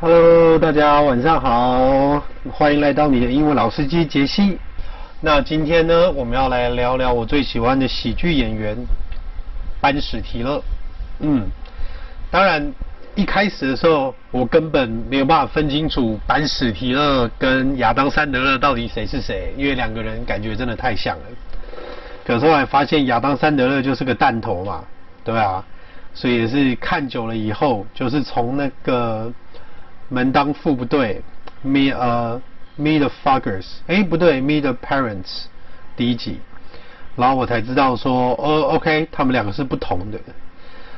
Hello，大家晚上好，欢迎来到你的英文老司机杰西。那今天呢，我们要来聊聊我最喜欢的喜剧演员班史提勒。嗯，当然一开始的时候，我根本没有办法分清楚班史提勒跟亚当·山德勒到底谁是谁，因为两个人感觉真的太像了。可是后来发现亚当·山德勒就是个弹头嘛，对啊，所以也是看久了以后，就是从那个门当户不对，Me 呃、uh, me the fuckers，哎不对，me the Parents 第一集，然后我才知道说，哦，OK，他们两个是不同的。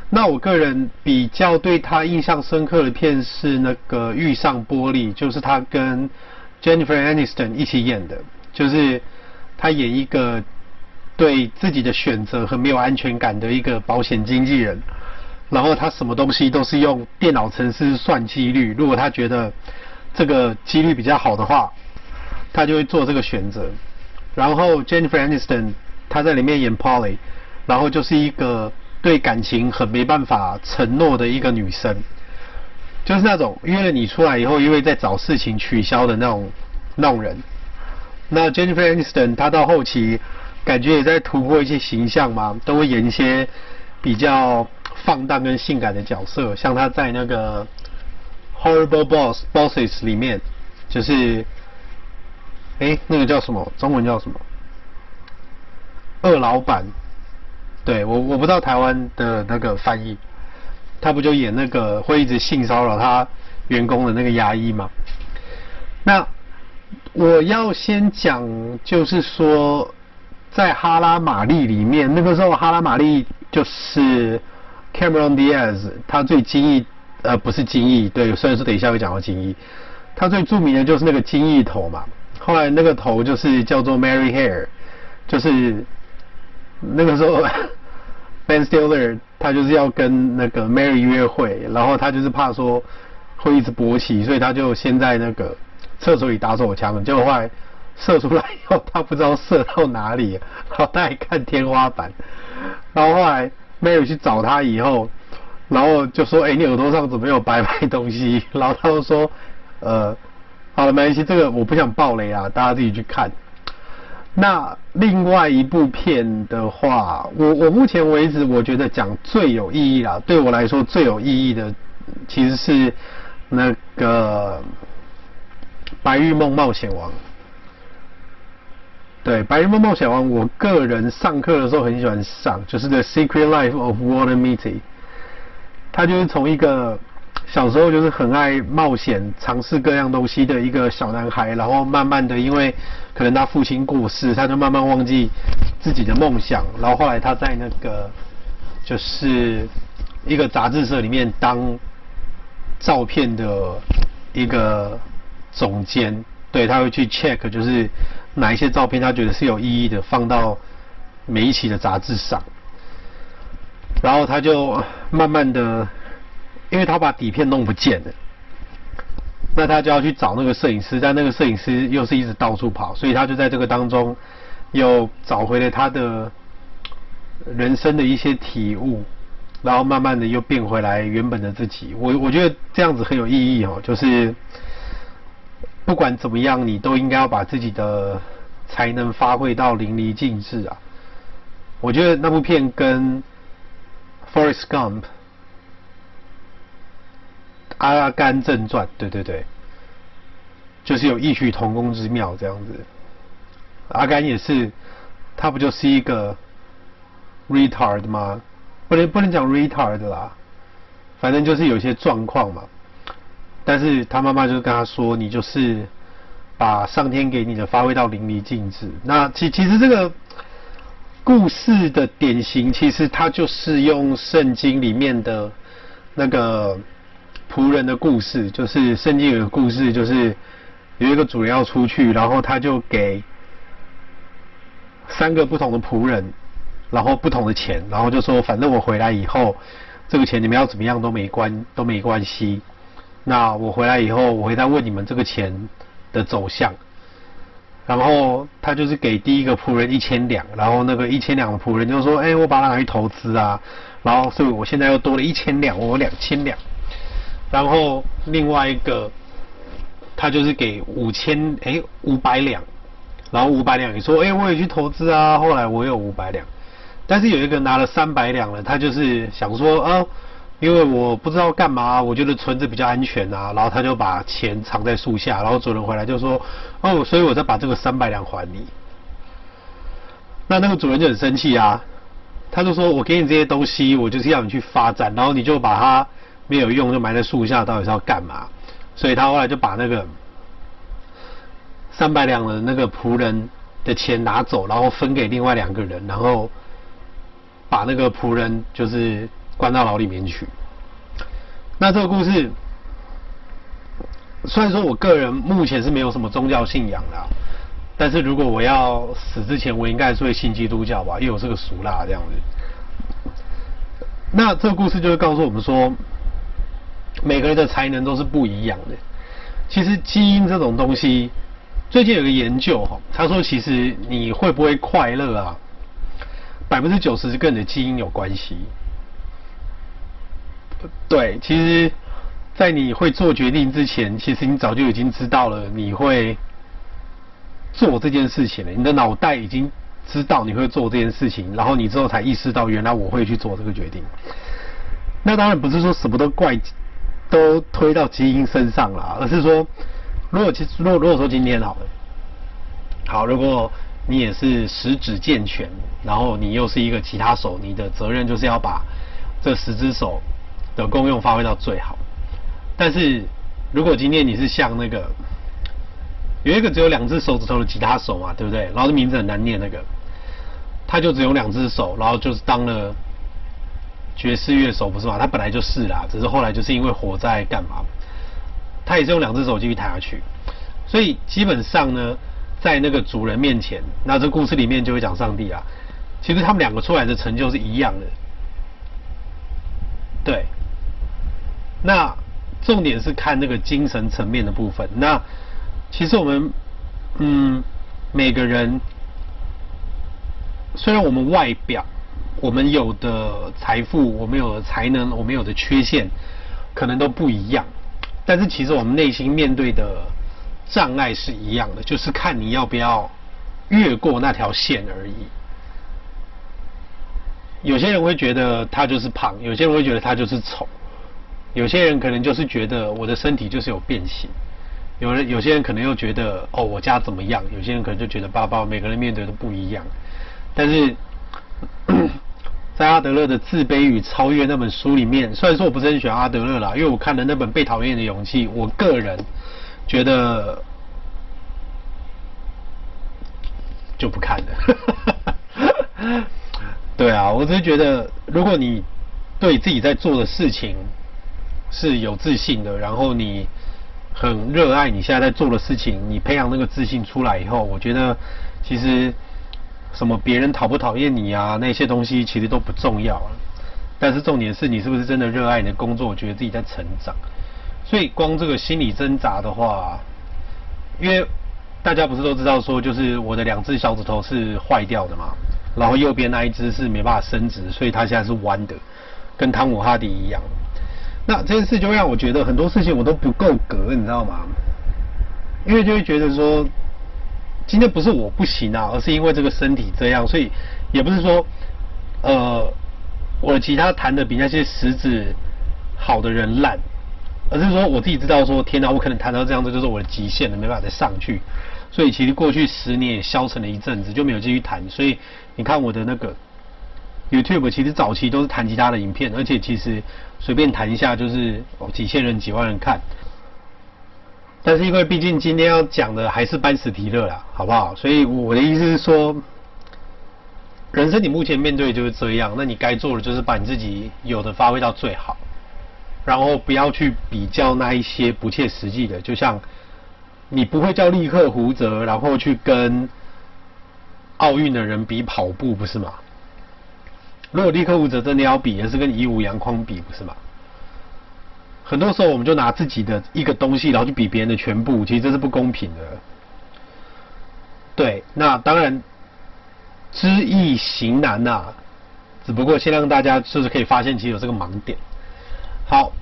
那我个人比较对他印象深刻的片是那个遇上玻璃，就是他跟 Jennifer Aniston 一起演的，就是他演一个。对自己的选择很没有安全感的一个保险经纪人，然后他什么东西都是用电脑程式算几率，如果他觉得这个几率比较好的话，他就会做这个选择。然后 Jennifer Aniston 她在里面演 Polly，然后就是一个对感情很没办法承诺的一个女生，就是那种约了你出来以后又会再找事情取消的那种那种人。那 Jennifer Aniston 她到后期。感觉也在突破一些形象嘛，都会演一些比较放荡跟性感的角色，像他在那个《Horrible Boss Bosses》里面，就是，哎，那个叫什么？中文叫什么？二老板。对，我我不知道台湾的那个翻译，他不就演那个会一直性骚扰他员工的那个牙医吗？那我要先讲，就是说。在哈拉玛丽里面，那个时候哈拉玛丽就是 Cameron Diaz，他最惊异，呃，不是惊异，对，虽然说等一下会讲到惊异，他最著名的就是那个惊异头嘛。后来那个头就是叫做 Mary Hair，就是那个时候 Ben Stiller 他就是要跟那个 Mary 约会，然后他就是怕说会一直勃起，所以他就先在那个厕所里打手枪，结果后来。射出来以后，他不知道射到哪里，然后他还看天花板，然后后来 Mary 去找他以后，然后就说：“哎、你耳朵上怎么有白白东西？” 然后他就说：“呃，好了，没关系，这个我不想爆雷啊，大家自己去看。”那另外一部片的话，我我目前为止我觉得讲最有意义啦，对我来说最有意义的其实是那个《白日梦冒险王》。对《白日梦冒险王》，我个人上课的时候很喜欢上，就是《The Secret Life of Walter Mitty》。他就是从一个小时候就是很爱冒险、尝试各样东西的一个小男孩，然后慢慢的因为可能他父亲过世，他就慢慢忘记自己的梦想，然后后来他在那个就是一个杂志社里面当照片的一个总监，对，他会去 check 就是。哪一些照片他觉得是有意义的，放到每一期的杂志上，然后他就慢慢的，因为他把底片弄不见了，那他就要去找那个摄影师，但那个摄影师又是一直到处跑，所以他就在这个当中又找回了他的人生的一些体悟，然后慢慢的又变回来原本的自己。我我觉得这样子很有意义哦，就是。不管怎么样，你都应该要把自己的才能发挥到淋漓尽致啊！我觉得那部片跟《Forrest Gump》《阿甘正传》对对对，就是有异曲同工之妙这样子。阿甘也是，他不就是一个 retard 吗？不能不能讲 retard 啦，反正就是有些状况嘛。但是他妈妈就跟他说：“你就是把上天给你的发挥到淋漓尽致。”那其其实这个故事的典型，其实他就是用圣经里面的那个仆人的故事，就是圣经有个故事，就是有一个主人要出去，然后他就给三个不同的仆人，然后不同的钱，然后就说：“反正我回来以后，这个钱你们要怎么样都没关都没关系。”那我回来以后，我会再问你们这个钱的走向。然后他就是给第一个仆人一千两，然后那个一千两的仆人就说：“哎，我把它拿去投资啊。”然后所以我现在又多了一千两，我有两千两。然后另外一个他就是给五千哎五百两，然后五百两你说哎我也去投资啊，后来我有五百两，但是有一个拿了三百两了，他就是想说啊。因为我不知道干嘛，我觉得存着比较安全啊，然后他就把钱藏在树下，然后主人回来就说，哦，所以我再把这个三百两还你。那那个主人就很生气啊，他就说我给你这些东西，我就是要你去发展，然后你就把它没有用就埋在树下，到底是要干嘛？所以他后来就把那个三百两的那个仆人的钱拿走，然后分给另外两个人，然后把那个仆人就是。关到牢里面去。那这个故事，虽然说我个人目前是没有什么宗教信仰的，但是如果我要死之前，我应该是会信基督教吧，因为我是个俗辣这样子。那这个故事就是告诉我们说，每个人的才能都是不一样的。其实基因这种东西，最近有个研究哈，他说其实你会不会快乐啊，百分之九十是跟你的基因有关系。对，其实，在你会做决定之前，其实你早就已经知道了你会做这件事情了。你的脑袋已经知道你会做这件事情，然后你之后才意识到，原来我会去做这个决定。那当然不是说什么都怪，都推到基因身上了，而是说，如果其实如果如果说今天好了，好，如果你也是十指健全，然后你又是一个吉他手，你的责任就是要把这十只手。的功用发挥到最好，但是如果今天你是像那个有一个只有两只手指头的吉他手嘛，对不对？然后名字很难念那个，他就只有两只手，然后就是当了爵士乐手，不是吗？他本来就是啦，只是后来就是因为火灾干嘛，他也是用两只手继续弹下去。所以基本上呢，在那个主人面前，那这故事里面就会讲上帝啊，其实他们两个出来的成就是一样的，对。那重点是看那个精神层面的部分。那其实我们，嗯，每个人虽然我们外表，我们有的财富，我们有的才能，我们有的缺陷，可能都不一样，但是其实我们内心面对的障碍是一样的，就是看你要不要越过那条线而已。有些人会觉得他就是胖，有些人会觉得他就是丑。有些人可能就是觉得我的身体就是有变形，有人有些人可能又觉得哦，我家怎么样，有些人可能就觉得爸爸，每个人面对都不一样。但是在阿德勒的《自卑与超越》那本书里面，虽然说我不是很喜欢阿德勒啦，因为我看了那本《被讨厌的勇气》，我个人觉得就不看了。对啊，我只是觉得如果你对自己在做的事情，是有自信的，然后你很热爱你现在在做的事情，你培养那个自信出来以后，我觉得其实什么别人讨不讨厌你啊，那些东西其实都不重要了。但是重点是你是不是真的热爱你的工作，觉得自己在成长。所以光这个心理挣扎的话，因为大家不是都知道说，就是我的两只小指头是坏掉的嘛，然后右边那一只是没办法伸直，所以它现在是弯的，跟汤姆哈迪一样。那这件事就让我觉得很多事情我都不够格，你知道吗？因为就会觉得说，今天不是我不行啊，而是因为这个身体这样，所以也不是说，呃，我的吉他弹的比那些食指好的人烂，而是说我自己知道说，天哪，我可能弹到这样子就是我的极限了，没办法再上去。所以其实过去十年也消沉了一阵子，就没有继续弹。所以你看我的那个。YouTube 其实早期都是弹吉他的影片，而且其实随便弹一下就是几千人、几万人看。但是因为毕竟今天要讲的还是班史提勒啦，好不好？所以我的意思是说，人生你目前面对就是这样，那你该做的就是把你自己有的发挥到最好，然后不要去比较那一些不切实际的，就像你不会叫立克胡泽，然后去跟奥运的人比跑步，不是吗？如果立克胡泽真的要比，也是跟以武扬匡比，不是吗？很多时候我们就拿自己的一个东西，然后去比别人的全部，其实这是不公平的。对，那当然知易行难呐、啊，只不过先让大家就是可以发现，其实有这个盲点。好，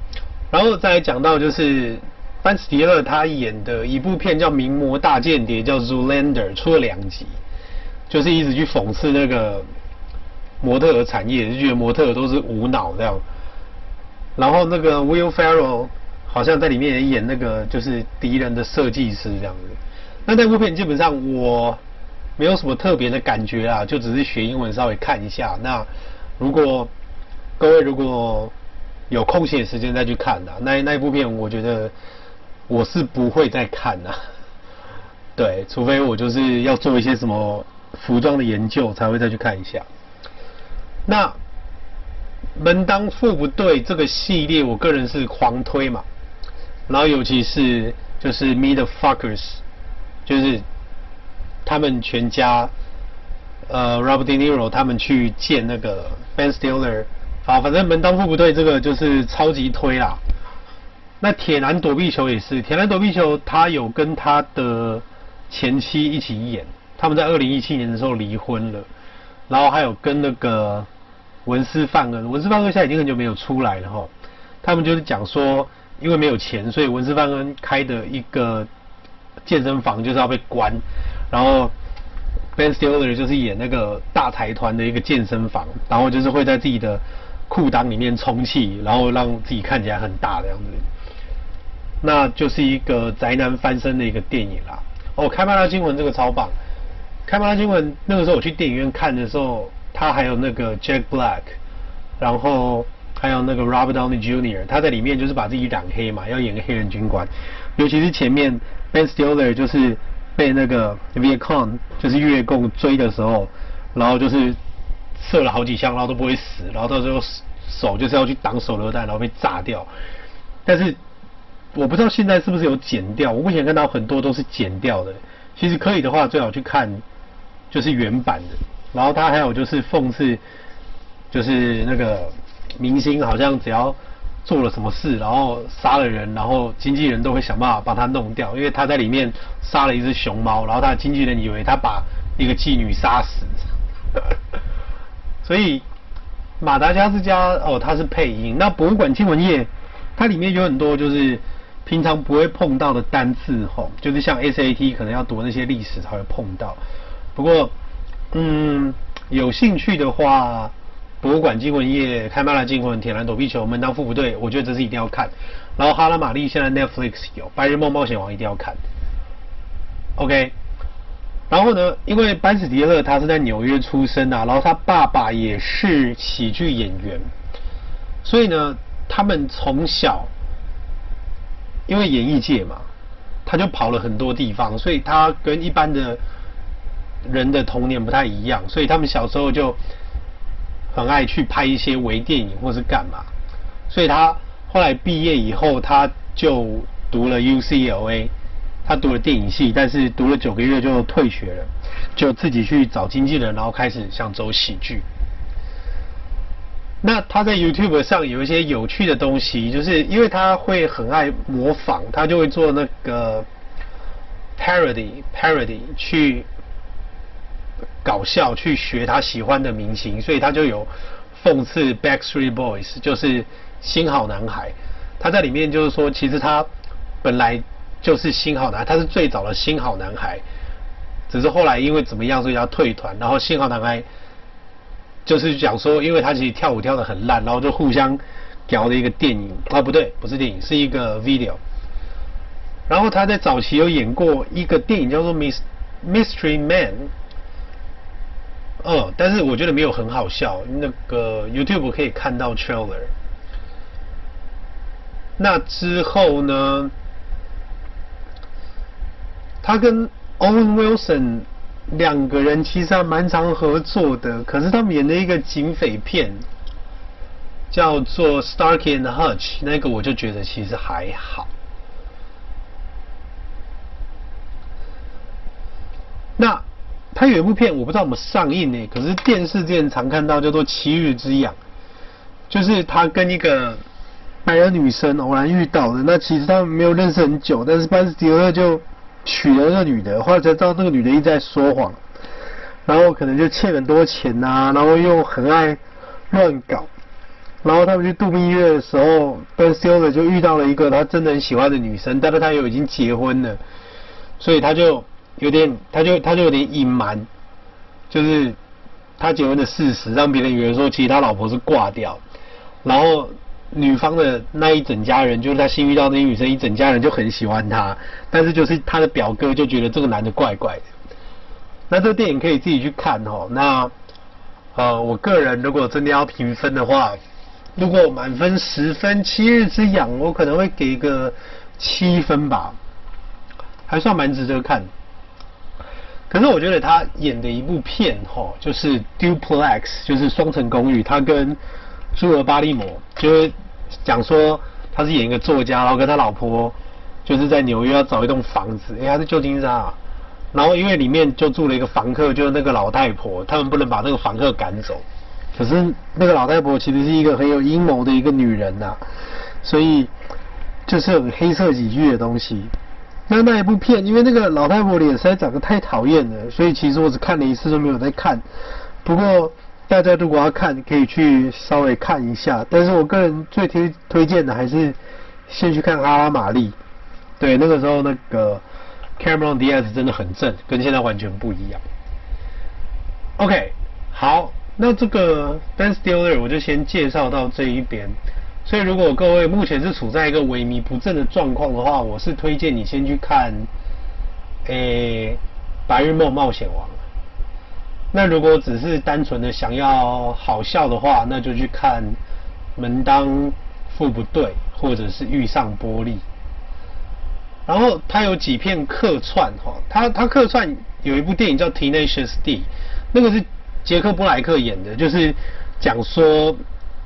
然后再来讲到就是班斯迪勒他演的一部片叫《名模大间谍》，叫《Zoolander》，出了两集，就是一直去讽刺那个模特儿产业，就觉得模特都是无脑这样。然后那个 Will Ferrell 好像在里面也演那个就是敌人的设计师这样子。那那部片基本上我没有什么特别的感觉啊，就只是学英文稍微看一下。那如果各位如果有空闲时间再去看的，那那一部片我觉得我是不会再看的。对，除非我就是要做一些什么服装的研究才会再去看一下。那。门当户不对这个系列，我个人是狂推嘛。然后尤其是就是 Meet the Fockers，就是他们全家，呃，Robert De Niro 他们去见那个 Ben Stiller，好，反正门当户不对这个就是超级推啦。那铁男躲避球也是，铁男躲避球他有跟他的前妻一起演，他们在二零一七年的时候离婚了，然后还有跟那个。文斯范恩，文斯范恩现在已经很久没有出来了哈。他们就是讲说，因为没有钱，所以文斯范恩开的一个健身房就是要被关。然后 Ben Stiller 就是演那个大财团的一个健身房，然后就是会在自己的裤裆里面充气，然后让自己看起来很大的样子。那就是一个宅男翻身的一个电影啦。哦，《开麦拉惊魂》这个超棒，《开麦拉惊魂》那个时候我去电影院看的时候。他还有那个 Jack Black，然后还有那个 Robert Downey Jr.，他在里面就是把自己染黑嘛，要演个黑人军官。尤其是前面 Ben Stiller 就是被那个 Viet Cong 就是越共追的时候，然后就是射了好几枪，然后都不会死，然后到最后手就是要去挡手榴弹，然后被炸掉。但是我不知道现在是不是有剪掉，我目前看到很多都是剪掉的。其实可以的话，最好去看就是原版的。然后他还有就是讽刺，就是那个明星好像只要做了什么事，然后杀了人，然后经纪人都会想办法把他弄掉，因为他在里面杀了一只熊猫，然后他的经纪人以为他把一个妓女杀死，所以马达加斯加哦，他是配音。那博物馆惊魂夜，它里面有很多就是平常不会碰到的单字吼，就是像 SAT 可能要读那些历史才会碰到，不过。嗯，有兴趣的话，博物馆惊魂夜、开麦拉惊魂、铁男躲避球、门当户不对，我觉得这是一定要看。然后哈拉玛丽现在 Netflix 有，白日梦冒险王一定要看。OK，然后呢，因为班史迪勒他是在纽约出生啊，然后他爸爸也是喜剧演员，所以呢，他们从小因为演艺界嘛，他就跑了很多地方，所以他跟一般的。人的童年不太一样，所以他们小时候就很爱去拍一些微电影或是干嘛。所以他后来毕业以后，他就读了 UCLA，他读了电影系，但是读了九个月就退学了，就自己去找经纪人，然后开始想走喜剧。那他在 YouTube 上有一些有趣的东西，就是因为他会很爱模仿，他就会做那个 parody parody 去。搞笑去学他喜欢的明星，所以他就有讽刺 Backstreet Boys，就是新好男孩。他在里面就是说，其实他本来就是新好男，他是最早的新好男孩，只是后来因为怎么样，所以他退团。然后新好男孩就是讲说，因为他其实跳舞跳得很烂，然后就互相聊了一个电影啊，不对，不是电影，是一个 video。然后他在早期有演过一个电影叫做 Mis Mystery Man。嗯，但是我觉得没有很好笑。那个 YouTube 可以看到 trailer。那之后呢，他跟 Owen Wilson 两个人其实还蛮常合作的。可是他们演的一个警匪片叫做 Starsky and Hutch，那个我就觉得其实还好。那。他有一部片，我不知道怎么上映呢，可是电视之前常看到，叫做《七日之痒》，就是他跟一个白人女生偶然遇到的。那其实他们没有认识很久，但是班斯迪勒就娶了那个女的，后来才知道那个女的一直在说谎，然后可能就欠很多钱呐、然后又很爱乱搞，然后他们去度蜜月的时候，Ben style 就遇到了一个他真的很喜欢的女生，但是他又已经结婚了，所以他就有点，他就他就有点隐瞒，就是他结婚的事实，让别人以为说其实他老婆是挂掉，然后女方的那一整家人，就是他新遇到那女生一整家人就很喜欢他，但是就是他的表哥就觉得这个男的怪怪的。那这个电影可以自己去看哦。那呃，我个人如果真的要评分的话，如果满分十分，《七日之痒》我可能会给个七分吧，还算蛮值得看。可是我觉得他演的一部片哈，就是《Duplex》，就是《双层公寓》，他跟朱尔巴利摩就是讲说他是演一个作家，然后跟他老婆就是在纽约要找一栋房子，哎，他是旧金山啊。然后因为里面就住了一个房客，就是那个老太婆，他们不能把那个房客赶走。可是那个老太婆其实是一个很有阴谋的一个女人呐、所以就是很黑色喜剧的东西。那那一部片，因为那个老太婆脸实在长得太讨厌了，所以其实我只看了一次都没有再看。不过大家如果要看，可以去稍微看一下。但是我个人最推推荐的还是先去看《阿拉玛丽》。对，那个时候那个。Cameron Diaz 真的很正，跟现在完全不一样。OK，好，那这个 Ben Stiller 我就先介绍到这一边。所以如果各位目前是处在一个萎靡不振的状况的话，我是推荐你先去看，诶、《白日梦冒险王》。那如果只是单纯的想要好笑的话，那就去看《门当户不对》或者是《遇上玻璃》。然后他有几片客串哈，他他客串有一部电影叫《Tenacious D》，那个是杰克布莱克演的，就是讲说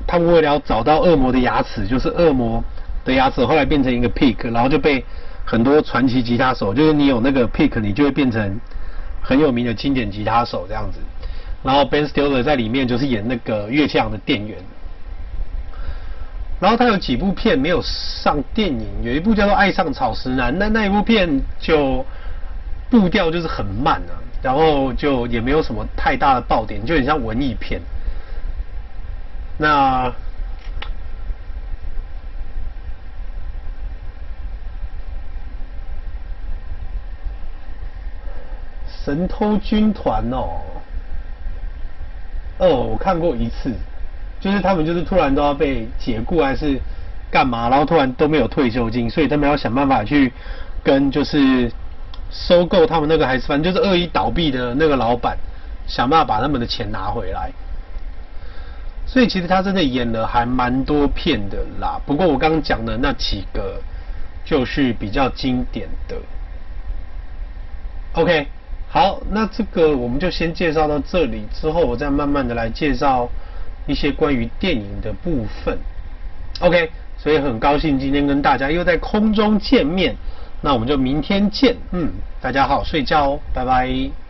他们为了要找到恶魔的牙齿，就是恶魔的牙齿后来变成一个 pick，然后就被很多传奇吉他手，就是你有那个 pick，你就会变成很有名的经典吉他手这样子。然后 Ben Stiller 在里面就是演那个乐器行的店员。然后他有几部片没有上电影，有一部叫做《爱上草食男》，那那一部片就步调就是很慢啊，然后就也没有什么太大的爆点，就很像文艺片。那神偷军团哦，哦，我看过一次。就是他们就是突然都要被解雇还是干嘛，然后突然都没有退休金，所以他们要想办法去跟就是收购他们那个还是反正就是恶意倒闭的那个老板，想办法把他们的钱拿回来。所以其实他真的演了还蛮多片的啦，不过我刚刚讲的那几个就是比较经典的。OK，好，那这个我们就先介绍到这里，之后我再慢慢的来介绍。一些关于电影的部分，OK，所以很高兴今天跟大家又在空中见面，那我们就明天见，嗯，大家好好睡觉哦，拜拜。